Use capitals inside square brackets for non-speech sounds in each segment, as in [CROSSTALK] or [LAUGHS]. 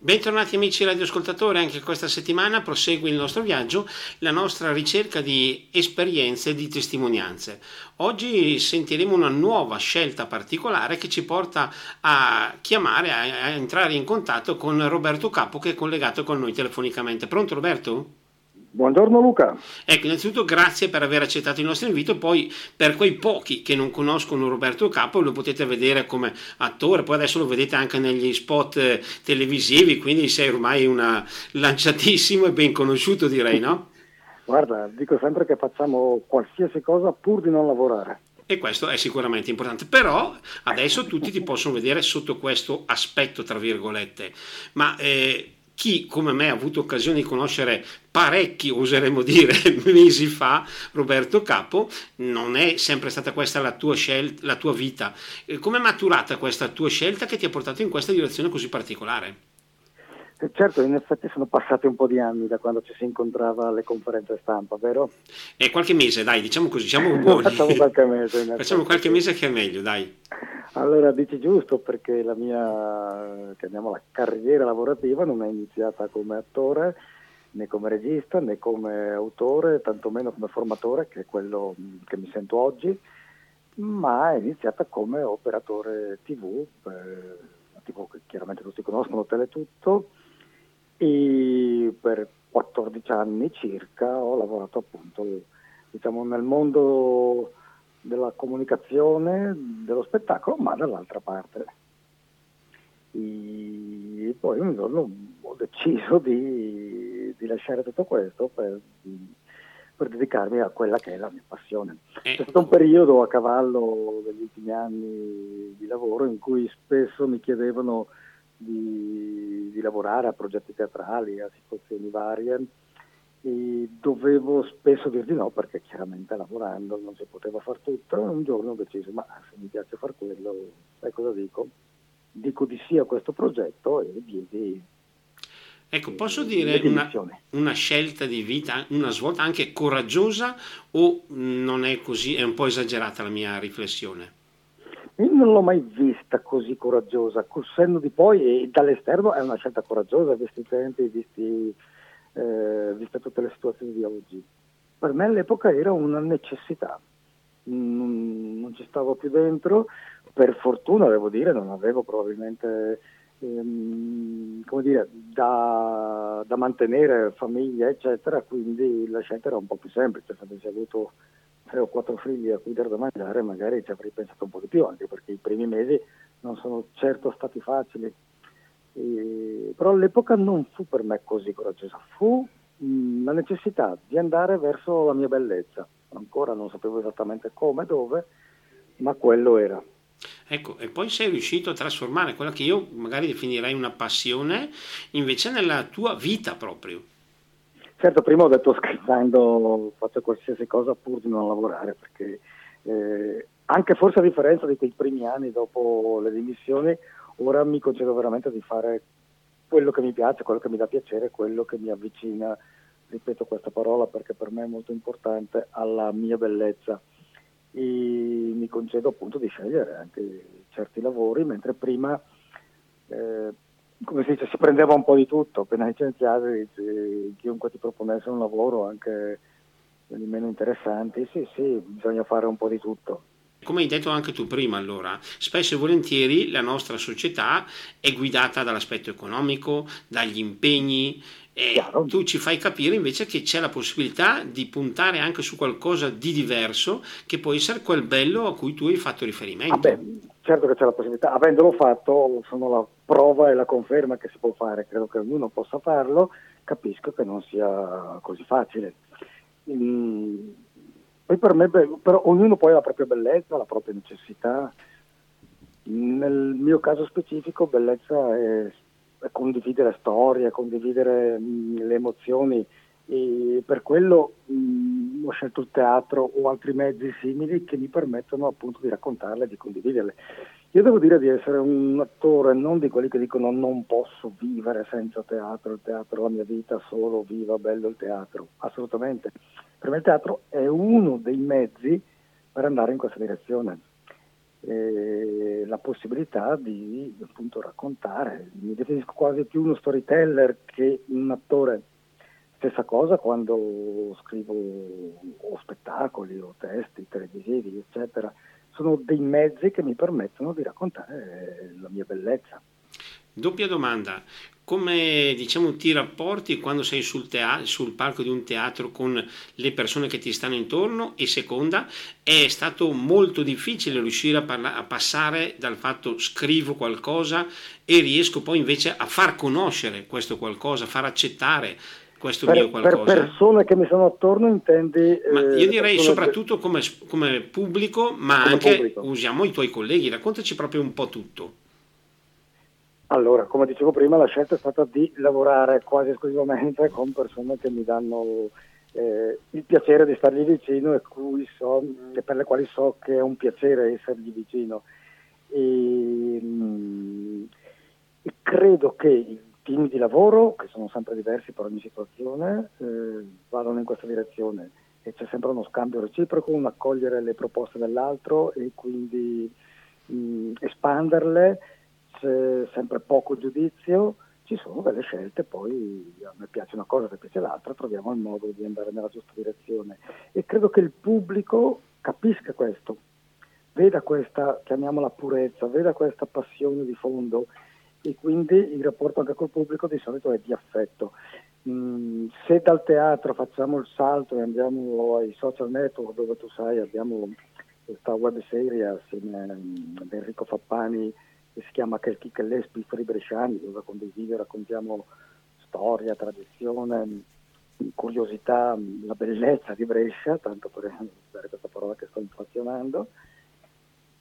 Bentornati amici radioascoltatori, anche questa settimana prosegue il nostro viaggio, la nostra ricerca di esperienze e di testimonianze. Oggi sentiremo una nuova scelta particolare che ci porta a chiamare, a, entrare in contatto con Roberto Capo che è collegato con noi telefonicamente. Pronto Roberto? Buongiorno Luca. Ecco, innanzitutto grazie per aver accettato il nostro invito, poi per quei pochi che non conoscono Roberto Capo lo potete vedere come attore, poi adesso lo vedete anche negli spot eh, televisivi, quindi sei ormai una lanciatissimo e ben conosciuto direi, no? Guarda, dico sempre che facciamo qualsiasi cosa pur di non lavorare. E questo è sicuramente importante, però adesso tutti ti possono vedere sotto questo aspetto, tra virgolette, ma... Eh, chi come me ha avuto occasione di conoscere parecchi, oseremmo dire, [LAUGHS] mesi fa, Roberto Capo, non è sempre stata questa la tua, scelta, la tua vita. Come è maturata questa tua scelta che ti ha portato in questa direzione così particolare? Certo, in effetti sono passati un po' di anni da quando ci si incontrava alle conferenze stampa, vero? E qualche mese, dai, diciamo così, siamo [LAUGHS] buoni. Facciamo qualche mese. [LAUGHS] Facciamo qualche mese che è meglio, dai. Allora dici giusto perché la mia chiamiamola, carriera lavorativa non è iniziata come attore né come regista né come autore, tantomeno come formatore, che è quello che mi sento oggi, ma è iniziata come operatore TV, eh, che chiaramente tutti conoscono, Teletutto, e per 14 anni circa ho lavorato appunto diciamo, nel mondo della comunicazione, dello spettacolo, ma dall'altra parte. E poi un giorno ho deciso di, di lasciare tutto questo per, per, dedicarmi a quella che è la mia passione. Eh. C'è stato un periodo a cavallo degli ultimi anni di lavoro in cui spesso mi chiedevano di, di lavorare a progetti teatrali, a situazioni varie e dovevo spesso dir di no perché chiaramente lavorando non si poteva fare tutto e un giorno ho deciso ma se mi piace fare quello sai cosa dico? Dico di sì a questo progetto e diedi Ecco, posso dire una, una, scelta di vita, una svolta anche coraggiosa o non è così, è un po' esagerata la mia riflessione? Io non l'ho mai vista così coraggiosa, col senno di poi e dall'esterno è una scelta coraggiosa, visti i tempi, visti eh, viste tutte le situazioni di oggi. Per me all'epoca era una necessità, non, non ci stavo più dentro, per fortuna devo dire, non avevo probabilmente ehm, come dire, da, da, mantenere famiglia, eccetera, quindi la scelta era un po' più semplice, se avessi avuto tre o quattro figli a cui dare da mangiare magari ci avrei pensato un po' di più, anche perché i primi mesi non sono certo stati facili. E, però all'epoca non fu per me così coraggiosa, fu mh, la necessità di andare verso la mia bellezza. Ancora non sapevo esattamente come dove, ma quello era. Ecco, e poi sei riuscito a trasformare quella che io magari definirei una passione invece nella tua vita proprio. Certo, prima ho detto scherzando faccio qualsiasi cosa pur di non lavorare, perché eh, anche forse a differenza di quei primi anni dopo le dimissioni ora mi concedo veramente di fare quello che mi piace, quello che mi dà piacere, quello che mi avvicina, ripeto questa parola perché per me è molto importante, alla mia bellezza. E mi concedo appunto di scegliere anche certi lavori, mentre prima, eh, come si dice, si prendeva un po' di tutto, appena licenziati chiunque ti proponesse un lavoro, anche quelli meno interessanti, sì sì, bisogna fare un po' di tutto. Come hai detto anche tu prima, allora, spesso e volentieri la nostra società è guidata dall'aspetto economico, dagli impegni, e Chiaro. tu ci fai capire invece che c'è la possibilità di puntare anche su qualcosa di diverso che può essere quel bello a cui tu hai fatto riferimento. Beh, certo che c'è la possibilità, avendolo fatto sono la prova e la conferma che si può fare, credo che ognuno possa farlo, capisco che non sia così facile. Mm per me, però ognuno poi ha la propria bellezza, la propria necessità. Nel mio caso specifico bellezza è, è condividere storie, condividere mh, le emozioni e per quello mh, ho scelto il teatro o altri mezzi simili che mi permettono appunto di raccontarle di condividerle. Io devo dire di essere un attore non di quelli che dicono non posso vivere senza teatro, il teatro è la mia vita, solo viva bello il teatro, assolutamente per me il teatro è uno dei mezzi per andare in questa direzione. eh, la possibilità di appunto raccontare. Mi definisco quasi più uno storyteller che un attore. Stessa cosa quando scrivo o spettacoli o testi televisivi, eccetera. Sono dei mezzi che mi permettono di raccontare la mia bellezza. Doppia domanda, come diciamo, ti rapporti quando sei sul, teatro, sul, palco di un teatro con le persone che ti stanno intorno? E seconda, è stato molto difficile riuscire a, parla- a passare dal fatto scrivo qualcosa e riesco poi invece a far conoscere questo qualcosa, far accettare questo per, mio qualcosa. Per persone che mi sono attorno intendi... Ma io eh, direi soprattutto che... come, come, pubblico, ma come anche pubblico. usiamo i tuoi colleghi, raccontaci proprio un po' tutto. Allora, come dicevo prima, la scelta è stata di lavorare quasi esclusivamente con persone che mi danno eh, il piacere di stargli vicino e, so, e, per le quali so che è un piacere essergli vicino. E, mh, mm, e credo che team di lavoro, che sono sempre diversi per ogni situazione, eh, vadano in questa direzione e c'è sempre uno scambio reciproco, un accogliere le proposte dell'altro e quindi mh, espanderle c'è sempre poco giudizio, ci sono delle scelte, poi a me piace una cosa, a me piace l'altra, troviamo il modo di andare nella giusta direzione. E credo che il pubblico capisca questo, veda questa, chiamiamola purezza, veda questa passione di fondo e quindi il rapporto anche col pubblico di solito è di affetto. Mm, se dal teatro facciamo il salto e andiamo ai social network dove tu sai abbiamo questa web serie assieme ad Enrico Fappani che si chiama Che chi che l'è Pifferi Bresciani, dove condivido raccontiamo storia, tradizione, curiosità, la bellezza di Brescia, tanto per [LAUGHS] usare questa parola che sto inflazionando.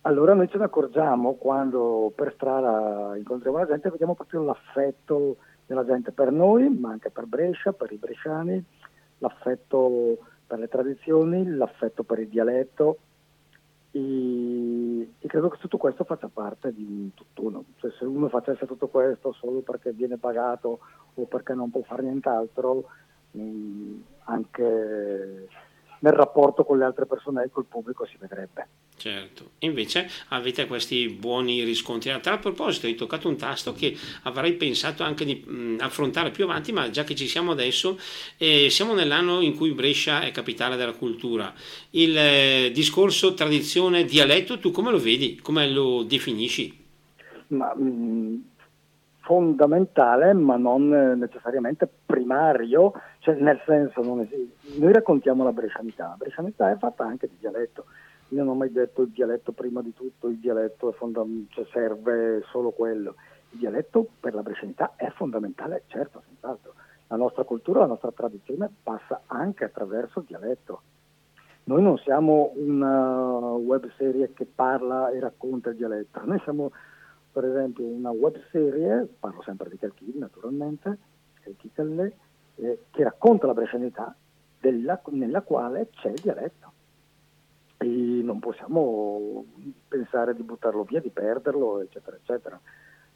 Allora noi ce ne accorgiamo quando per strada incontriamo la gente, vediamo proprio l'affetto della gente per noi, ma anche per Brescia, per i bresciani, l'affetto per le tradizioni, l'affetto per il dialetto, e, e, credo che tutto questo faccia parte di un tutt'uno. Cioè, se uno facesse tutto questo solo perché viene pagato o perché non può fare nient'altro, mh, mm, anche nel rapporto con le altre persone e col pubblico si vedrebbe. Certo, invece avete questi buoni riscontri. A tal proposito, hai toccato un tasto che avrei pensato anche di affrontare più avanti, ma già che ci siamo adesso, eh, siamo nell'anno in cui Brescia è capitale della cultura. Il eh, discorso tradizione, dialetto, tu come lo vedi? Come lo definisci? Ma, mh, fondamentale, ma non necessariamente primario, cioè nel senso, noi raccontiamo la brescianità, la brescianità è fatta anche di dialetto. Io non ho mai detto il dialetto prima di tutto, il dialetto cioè serve solo quello. Il dialetto per la brescianità è fondamentale, certo, senz'altro. La nostra cultura, la nostra tradizione passa anche attraverso il dialetto. Noi non siamo una web serie che parla e racconta il dialetto, noi siamo per esempio una web serie, parlo sempre di Calchini naturalmente, Calchitelle, eh, che racconta la brescianità della, nella quale c'è il dialetto. E non possiamo pensare di buttarlo via, di perderlo, eccetera, eccetera.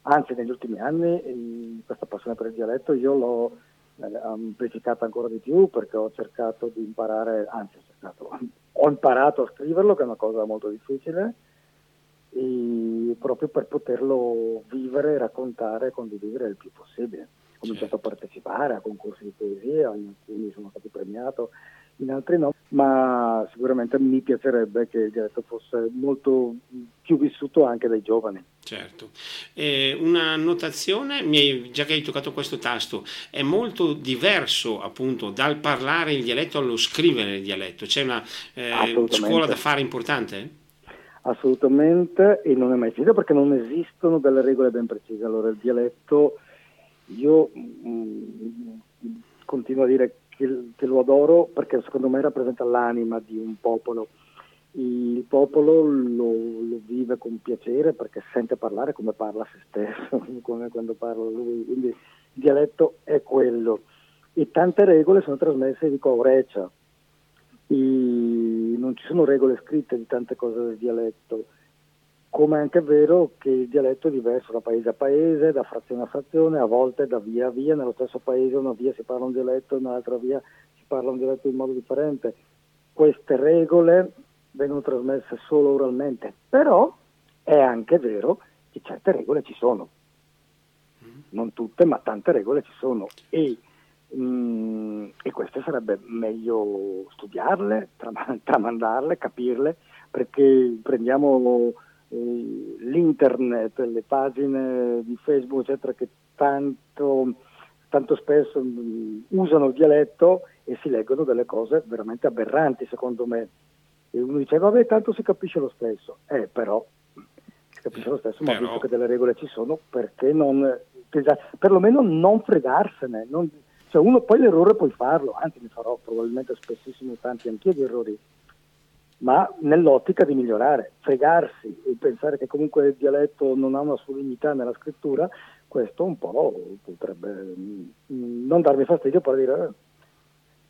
Anzi, negli ultimi anni eh, questa passione per il dialetto io l'ho eh, amplificata ancora di più perché ho cercato di imparare, anzi ho, cercato, ho imparato a scriverlo, che è una cosa molto difficile, e proprio per poterlo vivere, raccontare e condividere il più possibile. Ho cominciato certo. a partecipare a concorsi di poesia, in alcuni sono stato premiato, in altri no, ma sicuramente mi piacerebbe che il dialetto fosse molto più vissuto anche dai giovani. Certo, eh, una notazione, già che hai toccato questo tasto, è molto diverso appunto dal parlare il dialetto allo scrivere il dialetto, c'è una eh, scuola da fare importante? Assolutamente, e non è mai finita perché non esistono delle regole ben precise. Allora, il dialetto, io mh, mm, continuo a dire che, che, lo adoro perché secondo me rappresenta l'anima di un popolo. Il popolo lo, lo, vive con piacere perché sente parlare come parla se stesso, [LAUGHS] come quando parla lui. Quindi il dialetto è quello. E tante regole sono trasmesse di Aurecia, e non ci sono regole scritte di tante cose del dialetto, come è anche vero che il dialetto è diverso da paese a paese, da frazione a frazione, a volte da via a via, nello stesso paese una via si parla un dialetto, un'altra via si parla un dialetto in modo differente. Queste regole vengono trasmesse solo oralmente, però È anche vero che certe regole ci sono, non tutte, ma tante regole ci sono. E, mm, e queste sarebbe meglio studiarle, tram- [LAUGHS] tramandarle, capirle, perché prendiamo l'internet, le pagine di Facebook, eccetera, che tanto, tanto spesso mh, mm, usano il dialetto e si leggono delle cose veramente aberranti, secondo me. E uno dice, vabbè, tanto si capisce lo stesso. Eh, però, si capisce lo stesso, ma però... visto che delle regole ci sono, perché non, perlomeno non fregarsene. Non, cioè uno poi l'errore puoi farlo, anzi ne farò probabilmente spessissimo tanti anch'io di errori, ma nell'ottica di migliorare, fregarsi e pensare che comunque il dialetto non ha una solennità nella scrittura, questo un po' potrebbe mm, non darmi fastidio, però dire eh,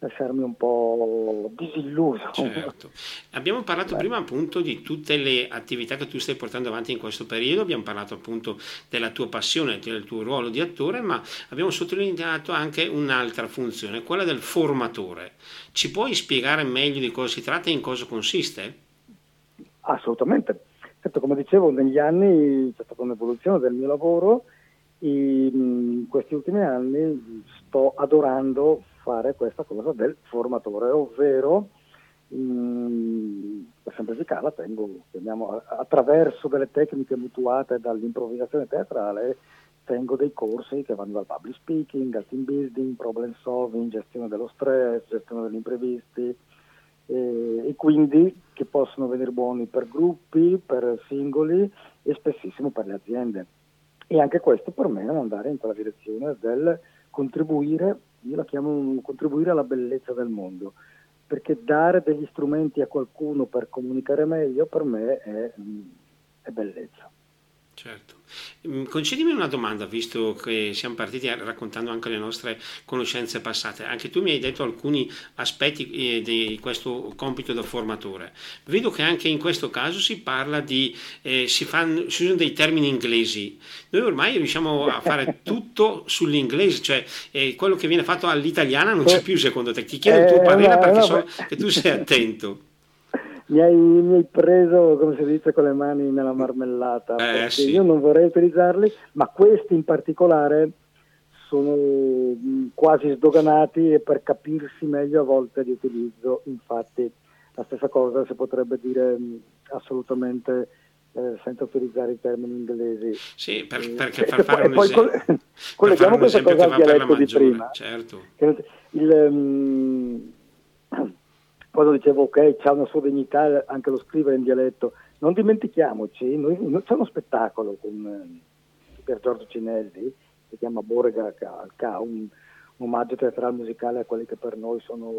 lasciarmi un po' disilluso. Certo. Abbiamo parlato Beh. prima appunto di tutte le attività che tu stai portando avanti in questo periodo, abbiamo parlato appunto della tua passione, del tuo ruolo di attore, ma abbiamo sottolineato anche un'altra funzione, quella del formatore. Ci puoi spiegare meglio di cosa si tratta e in cosa consiste? Assolutamente. Certo, come dicevo, negli anni c'è stata un'evoluzione del mio lavoro e in questi ultimi anni sto adorando fare questa cosa del formatore, ovvero mh, mm, per semplificarla tengo, chiamiamo, attraverso delle tecniche mutuate dall'improvvisazione teatrale tengo dei corsi che vanno dal public speaking al team building, problem solving, gestione dello stress, gestione degli imprevisti eh, e quindi che possono venire buoni per gruppi, per singoli e spessissimo per le aziende. E anche questo per me è andare in quella direzione del contribuire io la chiamo contribuire alla bellezza del mondo, perché dare degli strumenti a qualcuno per comunicare meglio per me è, è bellezza. Certo. Mm, concedimi una domanda, visto che siamo partiti raccontando anche le nostre conoscenze passate. Anche tu mi hai detto alcuni aspetti eh, di questo compito da formatore. Vedo che anche in questo caso si parla di, eh, si, fanno, si usano dei termini inglesi. Noi ormai riusciamo a fare [LAUGHS] tutto sull'inglese, cioè eh, quello che viene fatto all'italiana non c'è più secondo te. Ti chiedo il tuo eh, parere perché so che tu sei attento [LAUGHS] mi hai, mi hai, preso, come si dice, con le mani nella marmellata. Eh, sì. Io non vorrei utilizzarli, ma questi in particolare sono mm, quasi sdoganati e per capirsi meglio a volte li utilizzo. Infatti la stessa cosa si potrebbe dire mm, assolutamente eh, senza utilizzare i termini inglesi. Sì, per, perché per fare un esempio, colleghiamo questa cosa al dialetto di prima. Certo. Il, um, quando dicevo ok, c'è una sua dignità anche lo scrivere in dialetto, non dimentichiamoci, noi, noi, c'è uno spettacolo con eh, Pier Giorgio Cinelli, si chiama Borega Calca, un, un omaggio teatrale musicale a quelli che per noi sono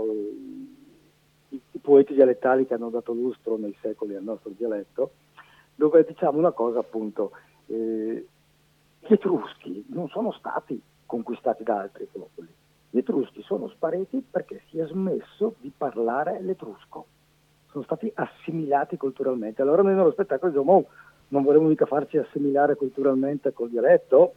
i, i poeti dialettali che hanno dato lustro nei secoli al nostro dialetto, dove diciamo una cosa appunto, eh, gli Etruschi non sono stati conquistati da altri popoli, gli Etruschi sono spariti perché si è smesso di parlare l'etrusco, sono stati assimilati culturalmente. Allora noi nello spettacolo diciamo, oh, non vorremmo mica farci assimilare culturalmente col dialetto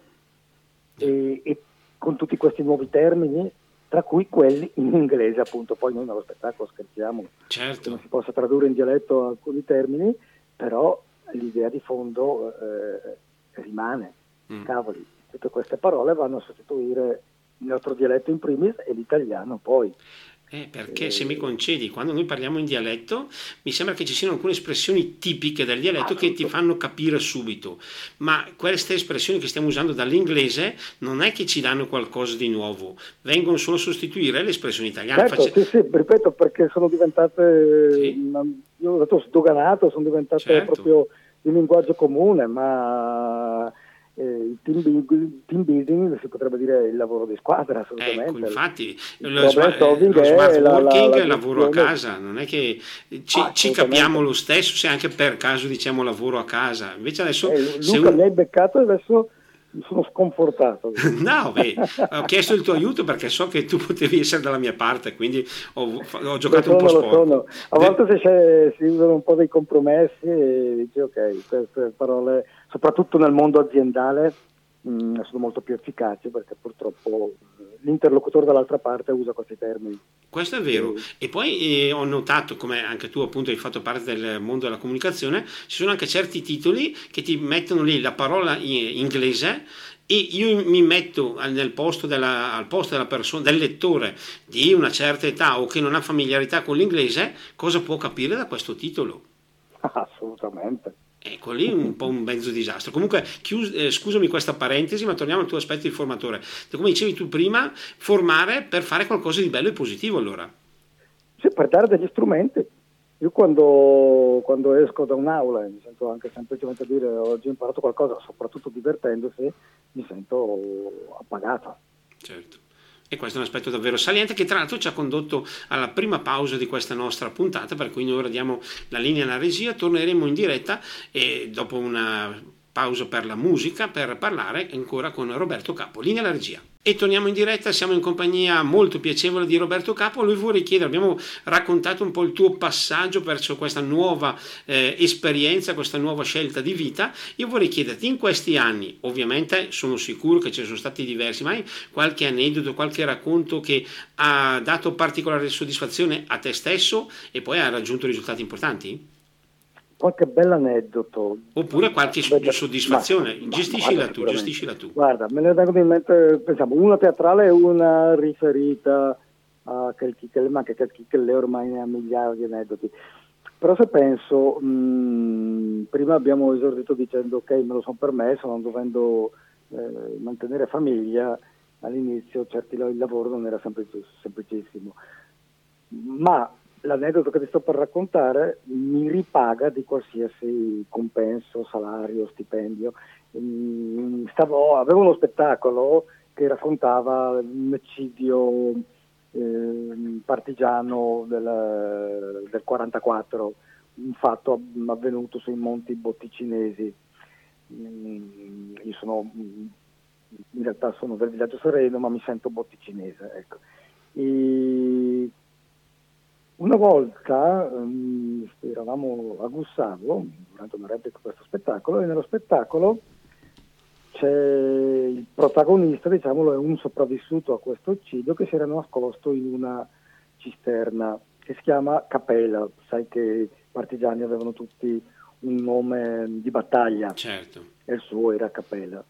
e, e con tutti questi nuovi termini tra cui quelli in inglese appunto, poi noi nello spettacolo scherziamo certo. che non si possa tradurre in dialetto alcuni termini, però l'idea di fondo eh, rimane, mm. cavoli, tutte queste parole vanno a sostituire il nostro dialetto in primis e l'italiano poi. Eh, perché se mi concedi, quando noi parliamo in dialetto, mi sembra che ci siano alcune espressioni tipiche del dialetto che ti fanno capire subito, ma queste espressioni che stiamo usando dall'inglese non è che ci danno qualcosa di nuovo, vengono solo a sostituire le espressioni italiane. Certo, Face... sì, sì, ripeto, perché sono diventate, sì. io ho detto sdoganato, sono diventate certo. proprio di linguaggio comune, ma eh, il team, building, team, building, si potrebbe dire il lavoro di squadra assolutamente. Ecco, infatti il lo, sma- lo smart working è lavoro a casa, non è che ci, ah, ci, capiamo lo stesso se anche per caso diciamo lavoro a casa. Invece adesso... Eh, Luca, un... mi hai beccato adesso sono sconfortato. [LAUGHS] no, beh, ho chiesto il tuo aiuto perché so che tu potevi essere dalla mia parte, quindi ho, ho giocato sono, un po' sporco. A volte De... si usano un po' dei compromessi e dici ok, queste parole, soprattutto nel mondo aziendale, mh, mm, sono molto più efficaci perché purtroppo l'interlocutore dall'altra parte usa questi termini. Questo è vero. E poi eh, ho notato, come anche tu appunto hai fatto parte del mondo della comunicazione, ci sono anche certi titoli che ti mettono lì la parola inglese e io mi metto nel posto della, al posto della persona, del lettore di una certa età o che non ha familiarità con l'inglese, cosa può capire da questo titolo? [LAUGHS] Assolutamente. Ecco lì un po' un mezzo disastro. Comunque, chius- eh, scusami questa parentesi, ma torniamo al tuo aspetto di formatore. Come dicevi tu prima, formare per fare qualcosa di bello e positivo allora. Sì, per dare degli strumenti. Io quando, quando esco da un'aula e mi sento anche semplicemente dire oggi ho imparato qualcosa, soprattutto divertendosi, mi sento appagato. Certo. E questo è un aspetto davvero saliente che tra l'altro ci ha condotto alla prima pausa di questa nostra puntata, per cui noi ora diamo la linea alla regia, torneremo in diretta e dopo una pausa per la musica per parlare ancora con Roberto Capo. Linea alla regia. E torniamo in diretta, siamo in compagnia molto piacevole di Roberto Capo. Lui vorrei chiedere, abbiamo raccontato un po' il tuo passaggio verso questa nuova eh, esperienza, questa nuova scelta di vita. Io vorrei chiederti, in questi anni, ovviamente sono sicuro che ci sono stati diversi, ma hai qualche aneddoto, qualche racconto che ha dato particolare soddisfazione a te stesso e poi ha raggiunto risultati importanti? Qualche bell'aneddoto. Oppure qualche Beh, soddisfazione, ma, gestiscila ma, tu, gestiscila tu. Guarda, me ne vengono in mente, pensiamo, una teatrale e una riferita a Kelchichelle, ma che Kelchichelle ormai ne ha migliaia di aneddoti. Però se penso, mh, mm, prima abbiamo esordito dicendo ok, me lo sono permesso, non dovendo eh, mantenere famiglia, all'inizio certi il lavoro non era semplicissimo. Ma l'aneddoto che ti sto per raccontare mi ripaga di qualsiasi compenso, salario, stipendio. Mm, stavo, avevo uno spettacolo che raccontava l'omicidio eh, partigiano del, del 44, un fatto avvenuto sui monti botticinesi. Mm, io sono, in realtà sono del villaggio sereno, ma mi sento botticinese. Ecco. E una volta um, eravamo a Gussavo durante una replica di questo spettacolo e nello spettacolo c'è il protagonista, diciamolo, è un sopravvissuto a questo eccidio che si era nascosto in una cisterna che si chiama Capella. Sai che i partigiani avevano tutti un nome di battaglia certo. e il suo era Capella.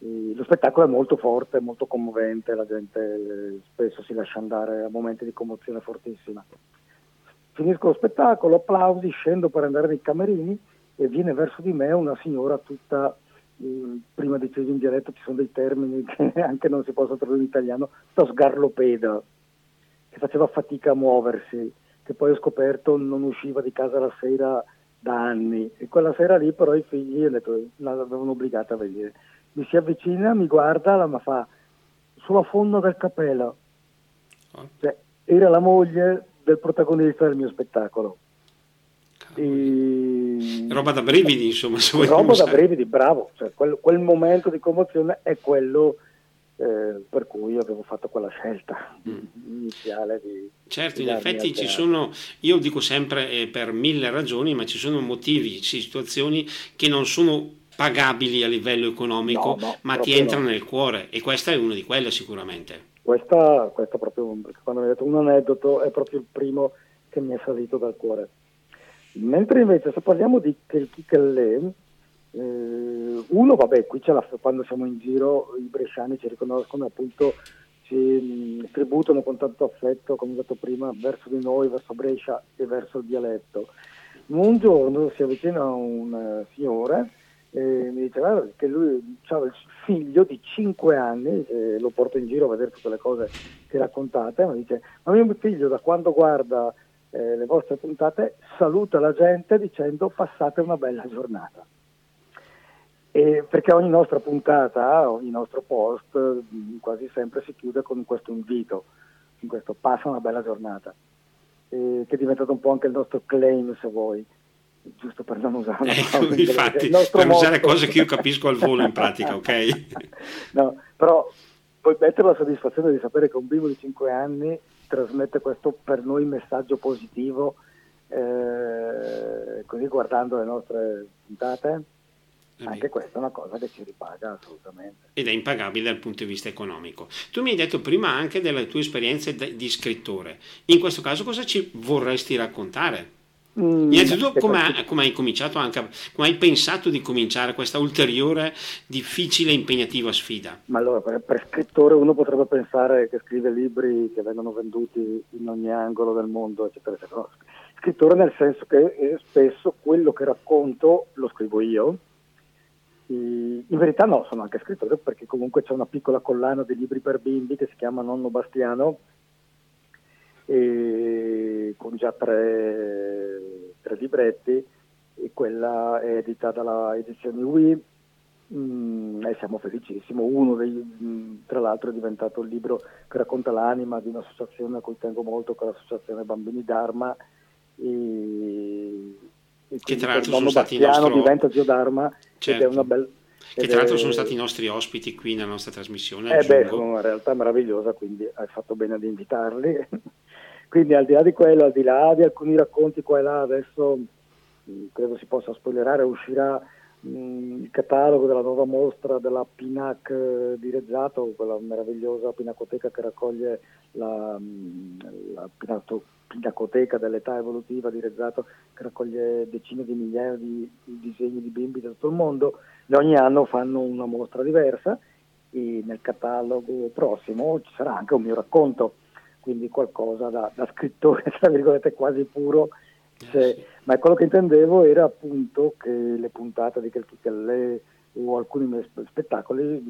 E lo spettacolo è molto forte, molto commovente, la gente spesso si lascia andare a momenti di commozione fortissima. Finisco lo spettacolo, applausi, scendo per andare nei camerini e viene verso di me una signora tutta, eh, prima dicevo in dialetto ci sono dei termini [LAUGHS] che anche non si possono tradurre in italiano, sto sgarlopeda, che faceva fatica a muoversi, che poi ho scoperto non usciva di casa la sera da anni e quella sera lì però i figli l'avevano obbligata a venire. Mi si avvicina, mi guarda, la ma fa sulla fonda del cappello. Ah. Cioè, era la moglie del protagonista del mio spettacolo. E... Roba da brividi, insomma. Se roba da brividi, bravo. Cioè, quel, quel, momento di commozione è quello eh, per cui avevo fatto quella scelta mm. iniziale di... Certo, in effetti ci sono, io dico sempre eh, per mille ragioni, ma ci sono motivi, situazioni che non sono pagabili a livello economico, no, no, ma ti entrano no. nel cuore e questa è una di quelle sicuramente. Questa, questa proprio, quando mi hai detto un aneddoto, è proprio il primo che mi è salito dal cuore. Mentre invece se parliamo di Kelchichelle, eh, uno, vabbè, qui la, quando siamo in giro i bresciani ci riconoscono appunto, ci mh, tributano con tanto affetto, come ho detto prima, verso di noi, verso Brescia e verso il dialetto. Un giorno si avvicina un signore e mi diceva che lui aveva il figlio di 5 anni, eh, lo porto in giro a vedere tutte le cose che raccontate, ma dice, ma mio figlio da quando guarda eh, le vostre puntate saluta la gente dicendo passate una bella giornata. E perché ogni nostra puntata, ogni nostro post mm, quasi sempre si chiude con questo invito, con questo passa una bella giornata, che è diventato un po' anche il nostro claim se vuoi giusto per non usare ecco, infatti, per motto. usare cose che io capisco al volo in pratica, ok? [LAUGHS] no, però puoi mettere la soddisfazione di sapere che un bimbo di 5 anni trasmette questo per noi messaggio positivo, eh, così guardando le nostre puntate. Eh Anche questa è una cosa che ci ripaga assolutamente. Ed è impagabile dal punto di vista economico. Tu mi hai detto prima anche delle tue esperienze di scrittore. In questo caso cosa ci vorresti raccontare? Mm, Innanzitutto come, hai cominciato anche, come hai pensato di cominciare questa ulteriore difficile e impegnativa sfida? Ma allora per, per, scrittore uno potrebbe pensare che scrive libri che vengono venduti in ogni angolo del mondo, eccetera, eccetera. No, scrittore nel senso che eh, spesso quello che racconto lo scrivo io. In verità no, sono anche scrittore perché comunque c'è una piccola collana di libri per bimbi che si chiama Nonno Bastiano e con già tre, tre libretti e quella è editata dalla edizione Wii mm, e siamo felicissimi. Uno dei, mm, tra l'altro è diventato il libro che racconta l'anima di un'associazione a cui tengo molto, che è l'associazione Bambini Dharma. E, e che tra l'altro sono stati nostro... diventa Zio Dharma certo. ed è una bella che tra l'altro sono stati i nostri ospiti qui nella nostra trasmissione. Eh beh, sono una realtà meravigliosa, quindi hai fatto bene ad invitarli. Quindi al di là di quello, al di là di alcuni racconti qua e là, adesso mm, credo si possa spoilerare, uscirà mh, mm, il catalogo della nuova mostra della Pinac eh, di Rezzato, quella meravigliosa pinacoteca che raccoglie la, mm, la pinato, pinacoteca dell'età evolutiva di Rezzato, che raccoglie decine di migliaia di, di disegni di bimbi da tutto il mondo, e ogni anno fanno una mostra diversa e nel catalogo prossimo ci sarà anche un mio racconto quindi qualcosa da, da scrittore, [LAUGHS] tra virgolette, quasi puro. Se, ma quello che intendevo era appunto che le puntate di Calchicelle o alcuni miei spettacoli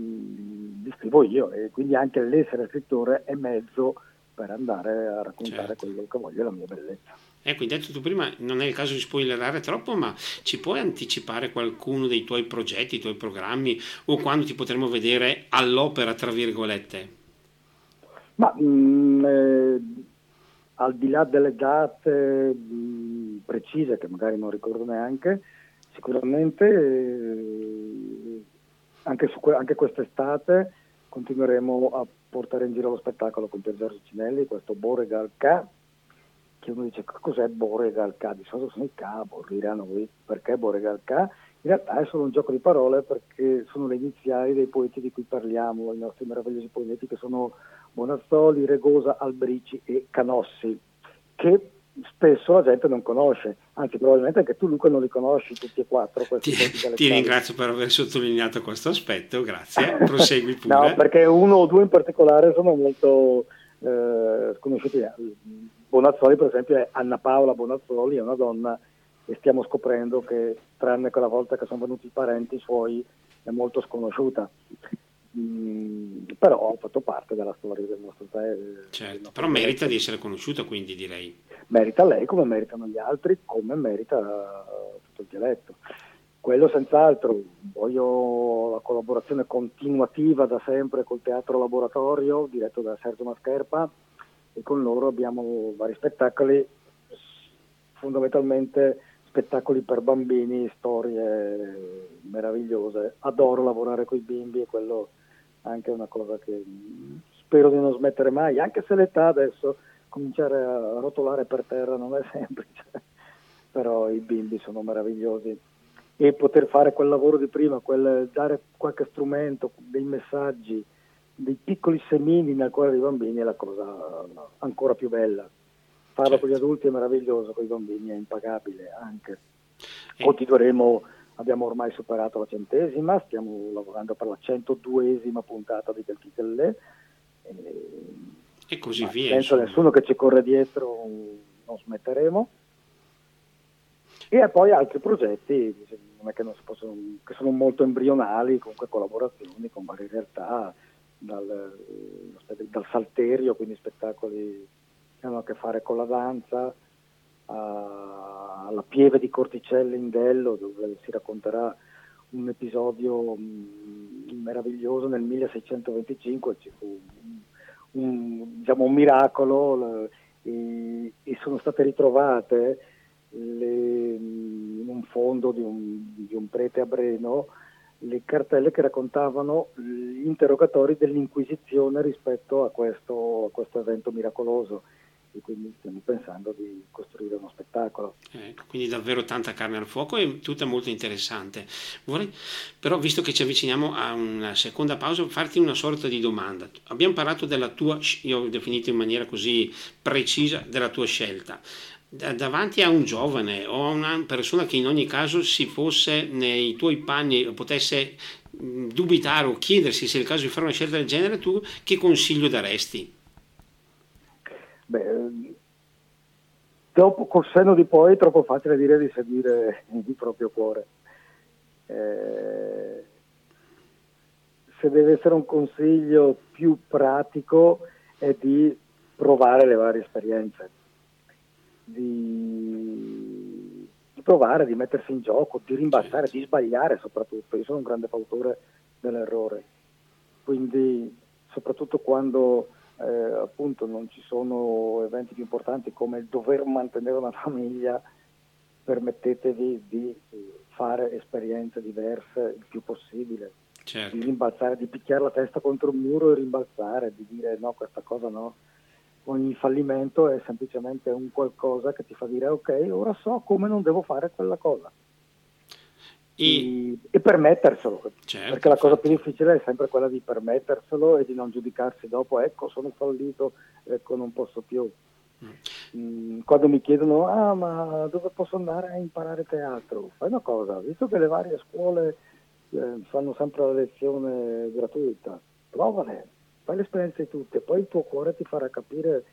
li scrivo io e quindi anche l'essere scrittore è mezzo per andare a raccontare certo. quello che voglio, la mia bellezza. Ecco, hai detto tu prima, non è il caso di spoilerare troppo, ma ci puoi anticipare qualcuno dei tuoi progetti, i tuoi programmi o quando ti potremo vedere all'opera, tra virgolette? Ma mh, mm, eh, al di là delle date mh, mm, precise, che magari non ricordo neanche, sicuramente eh, anche, su, anche quest'estate continueremo a portare in giro lo spettacolo con Pier Giorgio Cinelli, questo Boregal K, che uno dice cos'è Boregal K? Di solito sono i K, borrire a noi, perché Boregal K? In realtà è solo un gioco di parole perché sono le iniziali dei poeti di cui parliamo, i nostri meravigliosi poeti che sono Bonazzoli, Regosa, Albrici e Canossi, che spesso la gente non conosce, anzi probabilmente anche tu Luca non li conosci tutti e quattro. Ti, ti ringrazio per aver sottolineato questo aspetto, grazie, prosegui [LAUGHS] pure. no, perché uno o due in particolare sono molto eh, sconosciuti. Bonazzoli per esempio è Anna Paola Bonazzoli, è una donna e stiamo scoprendo che tranne quella volta che sono venuti i parenti suoi è molto sconosciuta. Mm, però ha fatto parte della storia del nostro paese. Certo, però merita di essere conosciuta, quindi direi. Merita lei come meritano gli altri, come merita tutto il dialetto. Quello senz'altro, voglio la collaborazione continuativa da sempre col Teatro Laboratorio, diretto da Sergio Mascherpa, e con loro abbiamo vari spettacoli, fondamentalmente spettacoli per bambini, storie meravigliose. Adoro lavorare con i bimbi e quello anche una cosa che spero di non smettere mai, anche se l'età adesso cominciare a rotolare per terra non è [LAUGHS] semplice, però i bimbi sono meravigliosi e poter fare quel lavoro di prima, quel, dare qualche strumento, dei messaggi, dei piccoli semini nel cuore dei bambini è la cosa ancora più bella. Farlo con gli adulti è meraviglioso, con i bambini è impagabile anche. Continueremo abbiamo ormai superato la centesima, stiamo lavorando per la 102esima puntata di Calchitelle e, e così via. Senza nessuno che ci corre dietro non smetteremo. E poi altri progetti non è che, non possono, che sono molto embrionali, comunque collaborazioni con varie realtà, dal, dal salterio, quindi spettacoli che hanno a che fare con la danza, alla pieve di Corticelle in Dello dove si racconterà un episodio mh, mm, meraviglioso nel 1625 ci fu un, un, diciamo, un miracolo e, e, sono state ritrovate le, in un fondo di un, di un prete a Breno le cartelle che raccontavano gli interrogatori dell'Inquisizione rispetto a questo, a questo evento miracoloso e quindi stiamo pensando di costruire uno spettacolo. Eh, quindi davvero tanta carne al fuoco e tutta molto interessante. Vorrei però, visto che ci avviciniamo a una seconda pausa, farti una sorta di domanda. Abbiamo parlato della tua, io ho definito in maniera così precisa, della tua scelta davanti a un giovane o a una persona che in ogni caso si fosse nei tuoi panni potesse dubitare o chiedersi se è il caso di fare una scelta del genere, tu che consiglio daresti? Beh, dopo col senno di poi è troppo facile dire di seguire il proprio cuore. Eh, se deve essere un consiglio più pratico è di provare le varie esperienze, di, di provare, di mettersi in gioco, di rimbalzare, di sbagliare soprattutto. Io sono un grande fautore dell'errore, quindi soprattutto quando eh, appunto non ci sono eventi più importanti come il dover mantenere una famiglia, permettetevi di fare esperienze diverse il più possibile, certo. di rimbalzare, di picchiare la testa contro un muro e rimbalzare, di dire no, questa cosa no. Ogni fallimento è semplicemente un qualcosa che ti fa dire ok, ora so come non devo fare quella cosa e, e permetterselo, certo, perché la cosa più difficile è sempre quella di permetterselo e di non giudicarsi dopo, ecco sono fallito, ecco non posso più. Mm. mm quando mi chiedono, ah ma dove posso andare a imparare teatro? Fai una cosa, visto che le varie scuole eh, fanno sempre la lezione gratuita, provale, fai l'esperienza di tutte, poi il tuo cuore ti farà capire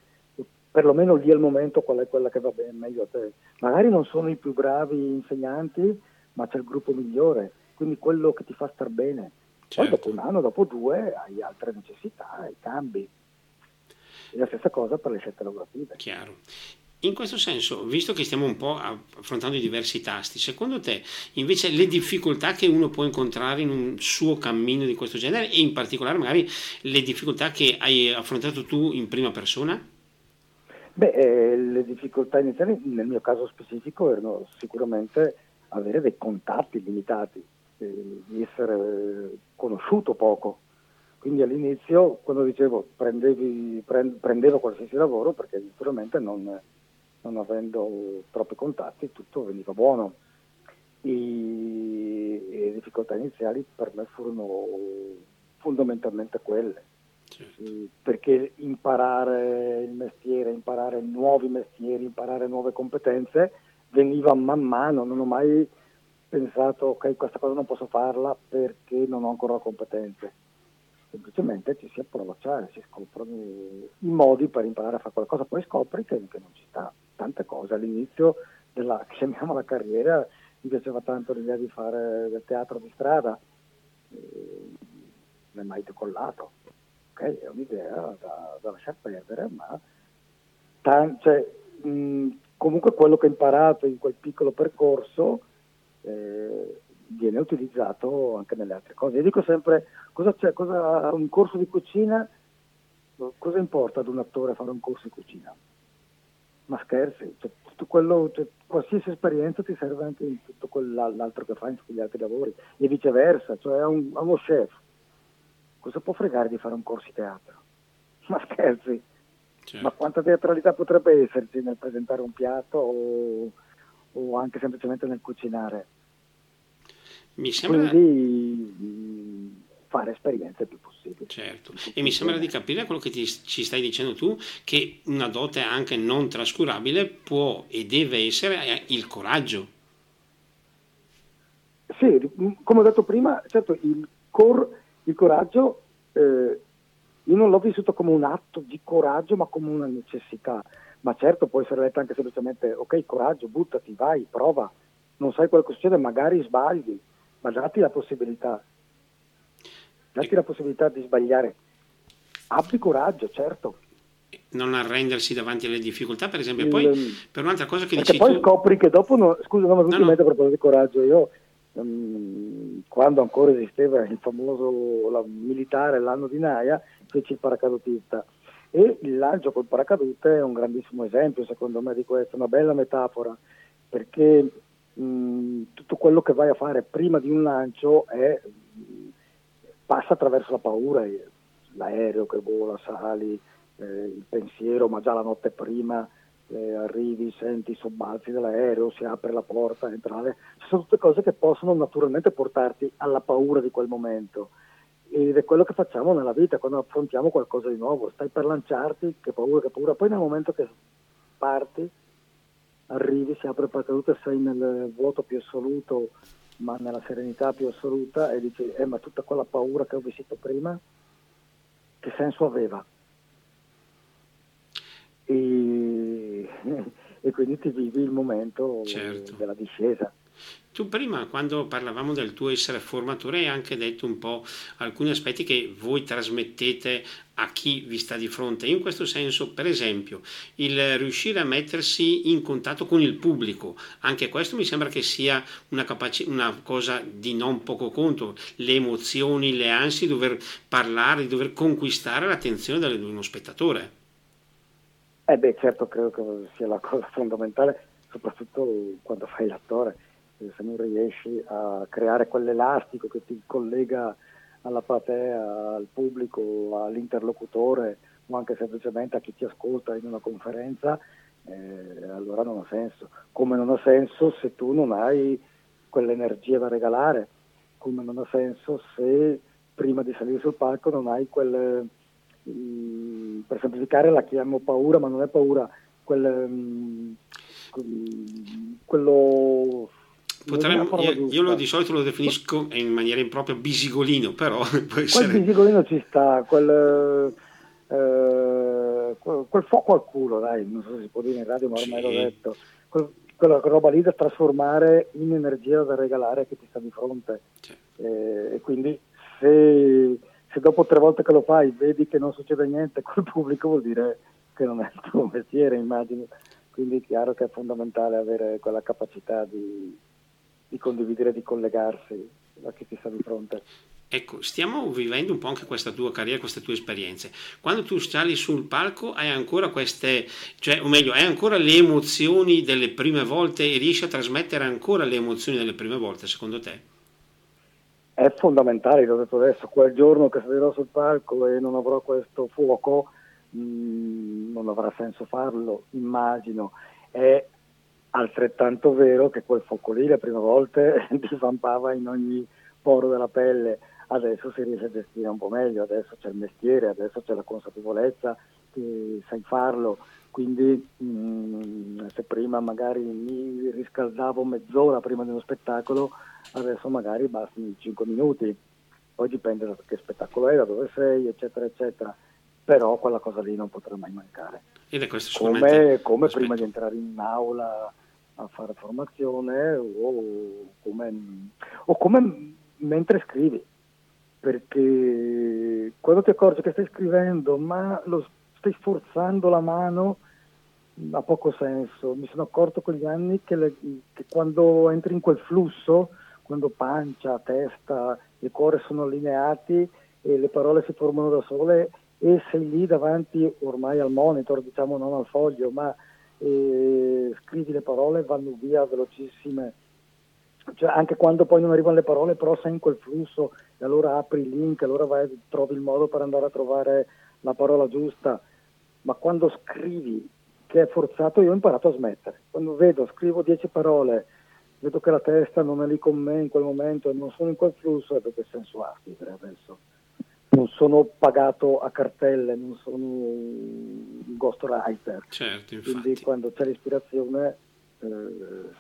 perlomeno lì al momento qual è quella che va bene meglio a te. Magari non sono i più bravi insegnanti, ma c'è il gruppo migliore, quindi quello che ti fa star bene. Certo. Poi dopo un anno, dopo due, hai altre necessità, hai cambi. E la stessa cosa per le scelte lavorative. Chiaro. In questo senso, visto che stiamo un po' affrontando i diversi tasti, secondo te invece le difficoltà che uno può incontrare in un suo cammino di questo genere e in particolare magari le difficoltà che hai affrontato tu in prima persona? Beh, eh, le difficoltà iniziali nel mio caso specifico erano sicuramente avere dei contatti limitati, eh, di essere eh, conosciuto poco. Quindi all'inizio, quando dicevo prendevi, prend, prendevo qualsiasi lavoro, perché naturalmente non, non, avendo troppi contatti tutto veniva buono. E, e le difficoltà iniziali per me furono fondamentalmente quelle. Certo. Perché imparare il mestiere, imparare nuovi mestieri, imparare nuove competenze veniva man mano, non ho mai pensato ok questa cosa non posso farla perché non ho ancora competenze, semplicemente ci si approccia e si scoprono i modi per imparare a fare qualcosa, poi scopri che, che non ci sta. Tante cose, all'inizio della, chiamiamola carriera, mi piaceva tanto l'idea di fare del teatro di strada, eh, non è mai decollato, ok, è un'idea da, da lasciar perdere, ma tan- cioè, mh, comunque quello che ho imparato in quel piccolo percorso eh, viene utilizzato anche nelle altre cose. Io dico sempre, cosa c'è, cosa, un corso di cucina, cosa importa ad un attore fare un corso di cucina? Ma scherzi, cioè, quello, cioè, qualsiasi esperienza ti serve anche in tutto quell'altro che fai, in tutti gli altri lavori, e viceversa, cioè a, un, a uno chef, cosa può fregare di fare un corso di teatro? Ma scherzi, Certo. Ma quanta teatralità potrebbe esserci nel presentare un piatto o, o anche semplicemente nel cucinare? Mi sembra... Quindi fare esperienze più possibili. Certo, e mi sembra di capire quello che ti, ci stai dicendo tu, che una dote anche non trascurabile può e deve essere il coraggio. Sì, come ho detto prima, certo, il, cor, il coraggio eh, io non l'ho vissuto come un atto di coraggio, ma come una necessità. Ma certo può essere letta anche semplicemente, ok, coraggio, buttati, vai, prova. Non sai quello che succede, magari sbagli, ma dati la possibilità. Dati la possibilità di sbagliare. Abbi coraggio, certo. Non arrendersi davanti alle difficoltà, per esempio. Poi, Il, per un'altra cosa che dici poi tu... scopri che dopo, no, scusa, è venuto in mente a proposito di coraggio, io um, quando ancora esisteva il famoso la, militare, l'anno di Naia, feci il paracadutista. E il lancio col paracadute è un grandissimo esempio secondo me di questo, una bella metafora perché mh, tutto quello che vai a fare prima di un lancio è, passa attraverso la paura, l'aereo che vola, sali, eh, il pensiero, ma già la notte prima eh, arrivi, senti i sobbalzi dell'aereo, si apre la porta, entrare, sono tutte cose che possono naturalmente portarti alla paura di quel momento. Ed è quello che facciamo nella vita quando affrontiamo qualcosa di nuovo, stai per lanciarti, che paura, che paura, poi nel momento che parti, arrivi, si apre il paracadute, sei nel vuoto più assoluto, ma nella serenità più assoluta e dici, eh ma tutta quella paura che ho vissuto prima, che senso aveva? E, e quindi ti vivi il momento certo. della discesa. Tu prima, quando parlavamo del tuo essere formatore, hai anche detto un po' alcuni aspetti che voi trasmettete a chi vi sta di fronte. In questo senso, per esempio, il riuscire a mettersi in contatto con il pubblico, anche questo mi sembra che sia una, capaci- una cosa di non poco conto, le emozioni, le ansie di dover parlare, di dover conquistare l'attenzione di uno spettatore. Eh beh, certo, credo che sia la cosa fondamentale, soprattutto quando fai l'attore se non riesci a creare quell'elastico che ti collega alla platea, al pubblico, all'interlocutore o anche semplicemente a chi ti ascolta in una conferenza, eh, allora non ha senso. Come non ha senso se tu non hai quell'energia da regalare, come non ha senso se prima di salire sul palco non hai quel, mm, per semplificare la chiamo paura, ma non è paura, quel, mm, quello Potremmo, io, io lo, di solito lo definisco in maniera impropria bisigolino, però [LAUGHS] può essere... Quel bisigolino ci sta, quel, eh, quel, quel, fuoco al culo, dai, non so se si può dire in radio, ma ormai sì. l'ho detto. Quel, quella roba lì da trasformare in energia da regalare che ti sta di fronte. Sì. Eh, e quindi se, se, dopo tre volte che lo fai vedi che non succede niente [LAUGHS] col pubblico vuol dire che non è il tuo mestiere, immagino. Quindi è chiaro che è fondamentale avere quella capacità di di condividere, di collegarsi a chi ti sta di fronte. Ecco, stiamo vivendo un po' anche questa tua carriera, queste tue esperienze. Quando tu sali sul palco hai ancora queste, cioè, o meglio, hai ancora le emozioni delle prime volte e riesci a trasmettere ancora le emozioni delle prime volte, secondo te? È fondamentale, l'ho detto adesso, quel giorno che salirò sul palco e non avrò questo fuoco, mh, mm, non avrà senso farlo, immagino. È altrettanto vero che quel fuoco lì le prime volte [LAUGHS] ti in ogni poro della pelle, adesso si riesce a gestire un po' meglio, adesso c'è il mestiere, adesso c'è la consapevolezza che sai farlo, quindi mh, mm, se prima magari mi riscaldavo mezz'ora prima di uno spettacolo, adesso magari bastano 5 minuti, poi dipende da che spettacolo è, da dove sei, eccetera, eccetera, però quella cosa lì non potrà mai mancare. Ed è questo come, come prima di entrare in aula a fare formazione o come, o come mentre scrivi, perché quando ti accorgi che stai scrivendo ma lo stai sforzando la mano ha poco senso. Mi sono accorto con gli anni che, le, che quando entri in quel flusso, quando pancia, testa e cuore sono allineati e le parole si formano da sole e sei lì davanti ormai al monitor, diciamo non al foglio, ma e scrivi le parole vanno via velocissime. Cioè, anche quando poi non arrivano le parole, però sei in quel flusso e allora apri il link, allora vai, trovi il modo per andare a trovare la parola giusta. Ma quando scrivi, che è forzato, io ho imparato a smettere. Quando vedo, scrivo dieci parole, vedo che la testa non è lì con me in quel momento e non sono in quel flusso, e che senso ha scrivere adesso? non sono pagato a cartelle, non sono un ghostwriter. Certo, Quindi quando c'è l'ispirazione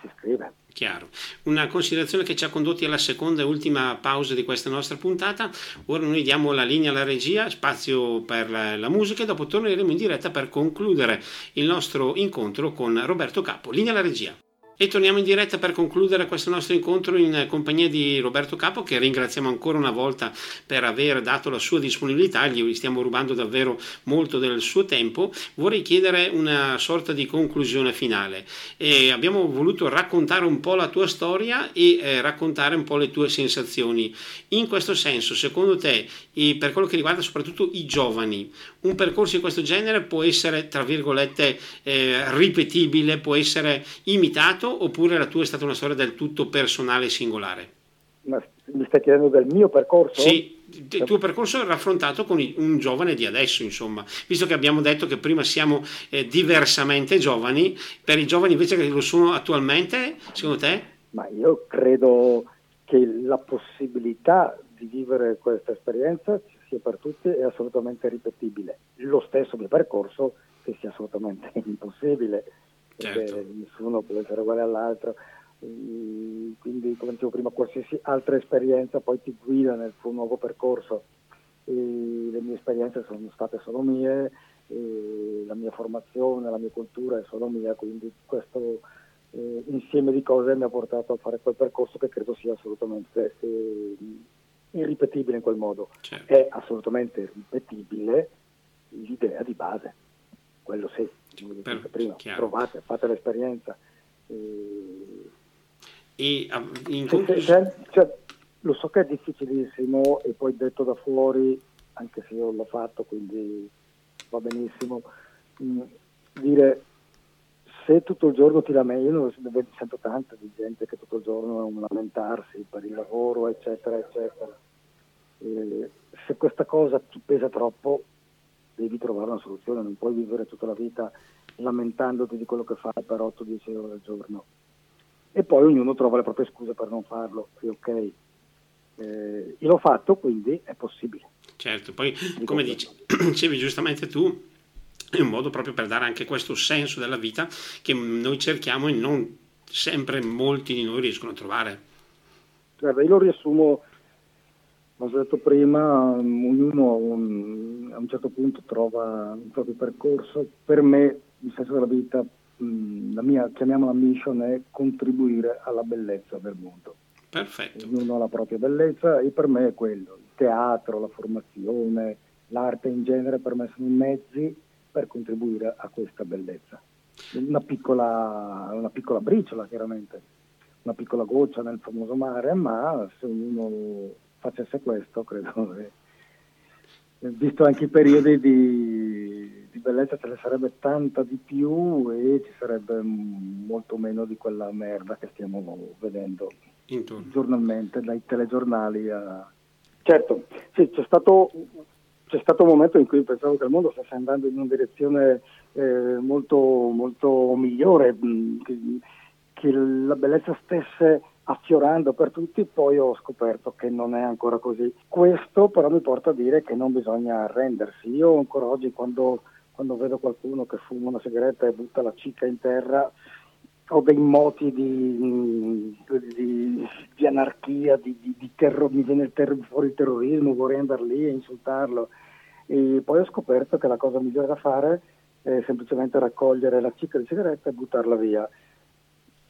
si scrive. Chiaro. Una considerazione che ci ha condotti alla seconda e ultima pausa di questa nostra puntata. Ora noi diamo la linea alla regia, spazio per la, la musica e dopo torneremo in diretta per concludere il nostro incontro con Roberto Capo. Linea alla regia. E torniamo in diretta per concludere questo nostro incontro in compagnia di Roberto Capo, che ringraziamo ancora una volta per aver dato la sua disponibilità, gli stiamo rubando davvero molto del suo tempo. Vorrei chiedere una sorta di conclusione finale. E abbiamo voluto raccontare un po' la tua storia e eh, raccontare un po' le tue sensazioni. In questo senso, secondo te, per quello che riguarda soprattutto i giovani, un percorso di questo genere può essere, tra virgolette, eh, ripetibile, può essere imitato? Oppure la tua è stata una storia del tutto personale e singolare? Ma mi stai chiedendo del mio percorso? Sì, il tuo percorso raffrontato con un giovane di adesso, insomma, visto che abbiamo detto che prima siamo eh, diversamente giovani, per i giovani invece che lo sono attualmente, secondo te? Ma io credo che la possibilità di vivere questa esperienza sia per tutti è assolutamente ripetibile. Lo stesso mio percorso che sia assolutamente [LAUGHS] impossibile, certo. perché nessuno può essere uguale all'altro quindi come dicevo prima qualsiasi altra esperienza poi ti guida nel tuo nuovo percorso e le mie esperienze sono state solo mie la mia formazione, la mia cultura è solo mia quindi questo eh, insieme di cose mi ha portato a fare quel percorso che credo sia assolutamente eh, irripetibile in quel modo certo. è assolutamente ripetibile l'idea di base quello sì, per, prima, provate, fate l'esperienza. Eh, e in conclusione... Cioè, lo so che è difficilissimo e poi detto da fuori, anche se io l'ho fatto, quindi va benissimo, mh, mm, dire se tutto il giorno ti lamenti, io ne sento tanta di gente che tutto il giorno è un lamentarsi per il lavoro, eccetera, eccetera. E se questa cosa ti pesa troppo, devi trovare una soluzione, non puoi vivere tutta la vita lamentandoti di quello che fai per 8-10 ore al giorno e poi ognuno trova le proprie scuse per non farlo. E ok, eh, io l'ho fatto, quindi è possibile. Certo, poi come dici, [CLEARS THROAT] dicevi giustamente tu, è un modo proprio per dare anche questo senso della vita che noi cerchiamo e non sempre molti di noi riescono a trovare. Guarda, io lo riassumo, come ho detto prima, ognuno un, a un certo punto trova il proprio percorso. Per me il senso della vita Mm, la mia, chiamiamola mission, è contribuire alla bellezza del mondo. Perfetto. Ognuno ha la propria bellezza e per me è quello, il teatro, la formazione, l'arte in genere per me sono i mezzi per contribuire a questa bellezza. Una piccola, una piccola briciola chiaramente, una piccola goccia nel famoso mare, ma se ognuno facesse questo credo che, visto anche i periodi di di bellezza ce ne sarebbe tanta di più e ci sarebbe molto meno di quella merda che stiamo vedendo Intorno. giornalmente dai telegiornali a... Certo, sì, c'è stato, c'è stato un momento in cui pensavo che il mondo stesse andando in una direzione eh, molto, molto migliore, che, che la bellezza stesse affiorando per tutti, poi ho scoperto che non è ancora così. Questo però mi porta a dire che non bisogna arrendersi. Io ancora oggi quando quando vedo qualcuno che fuma una sigaretta e butta la cicca in terra ho dei moti di, di, di anarchia, di, di terro, mi viene ter- fuori il terrorismo, vorrei andare lì e insultarlo. E poi ho scoperto che la cosa migliore da fare è semplicemente raccogliere la cicca di sigaretta e buttarla via.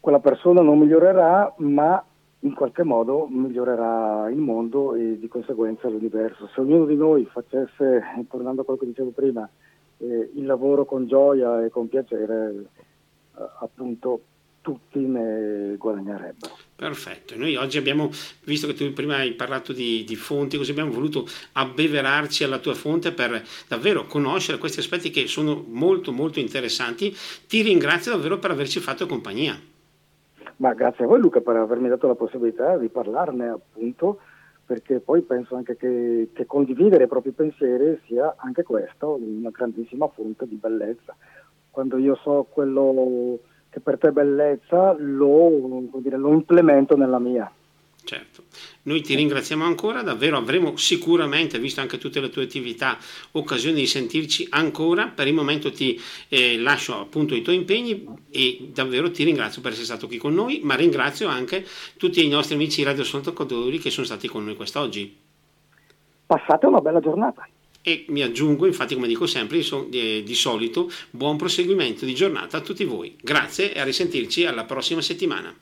Quella persona non migliorerà, ma in qualche modo migliorerà il mondo e di conseguenza l'universo. Se ognuno di noi facesse, tornando a quello che dicevo prima, eh, il lavoro con gioia e con piacere, eh, appunto tutti ne guadagnerebbero. Perfetto, noi oggi abbiamo, visto che tu prima hai parlato di, di, fonti, così abbiamo voluto abbeverarci alla tua fonte per davvero conoscere questi aspetti che sono molto molto interessanti. Ti ringrazio davvero per averci fatto compagnia. Ma grazie a voi Luca per avermi dato la possibilità di parlarne appunto perché poi penso anche che, che, condividere i propri pensieri sia anche questo una grandissima fonte di bellezza. Quando io so quello che per te è bellezza, lo, dire, lo implemento nella mia. Certo, noi ti ringraziamo ancora, davvero avremo sicuramente, visto anche tutte le tue attività, occasione di sentirci ancora. Per il momento ti eh, lascio appunto i tuoi impegni e davvero ti ringrazio per essere stato qui con noi, ma ringrazio anche tutti i nostri amici radioascoltatori che sono stati con noi quest'oggi. Passate una bella giornata. E mi aggiungo, infatti come dico sempre, di, di solito, buon proseguimento di giornata a tutti voi. Grazie e a risentirci alla prossima settimana.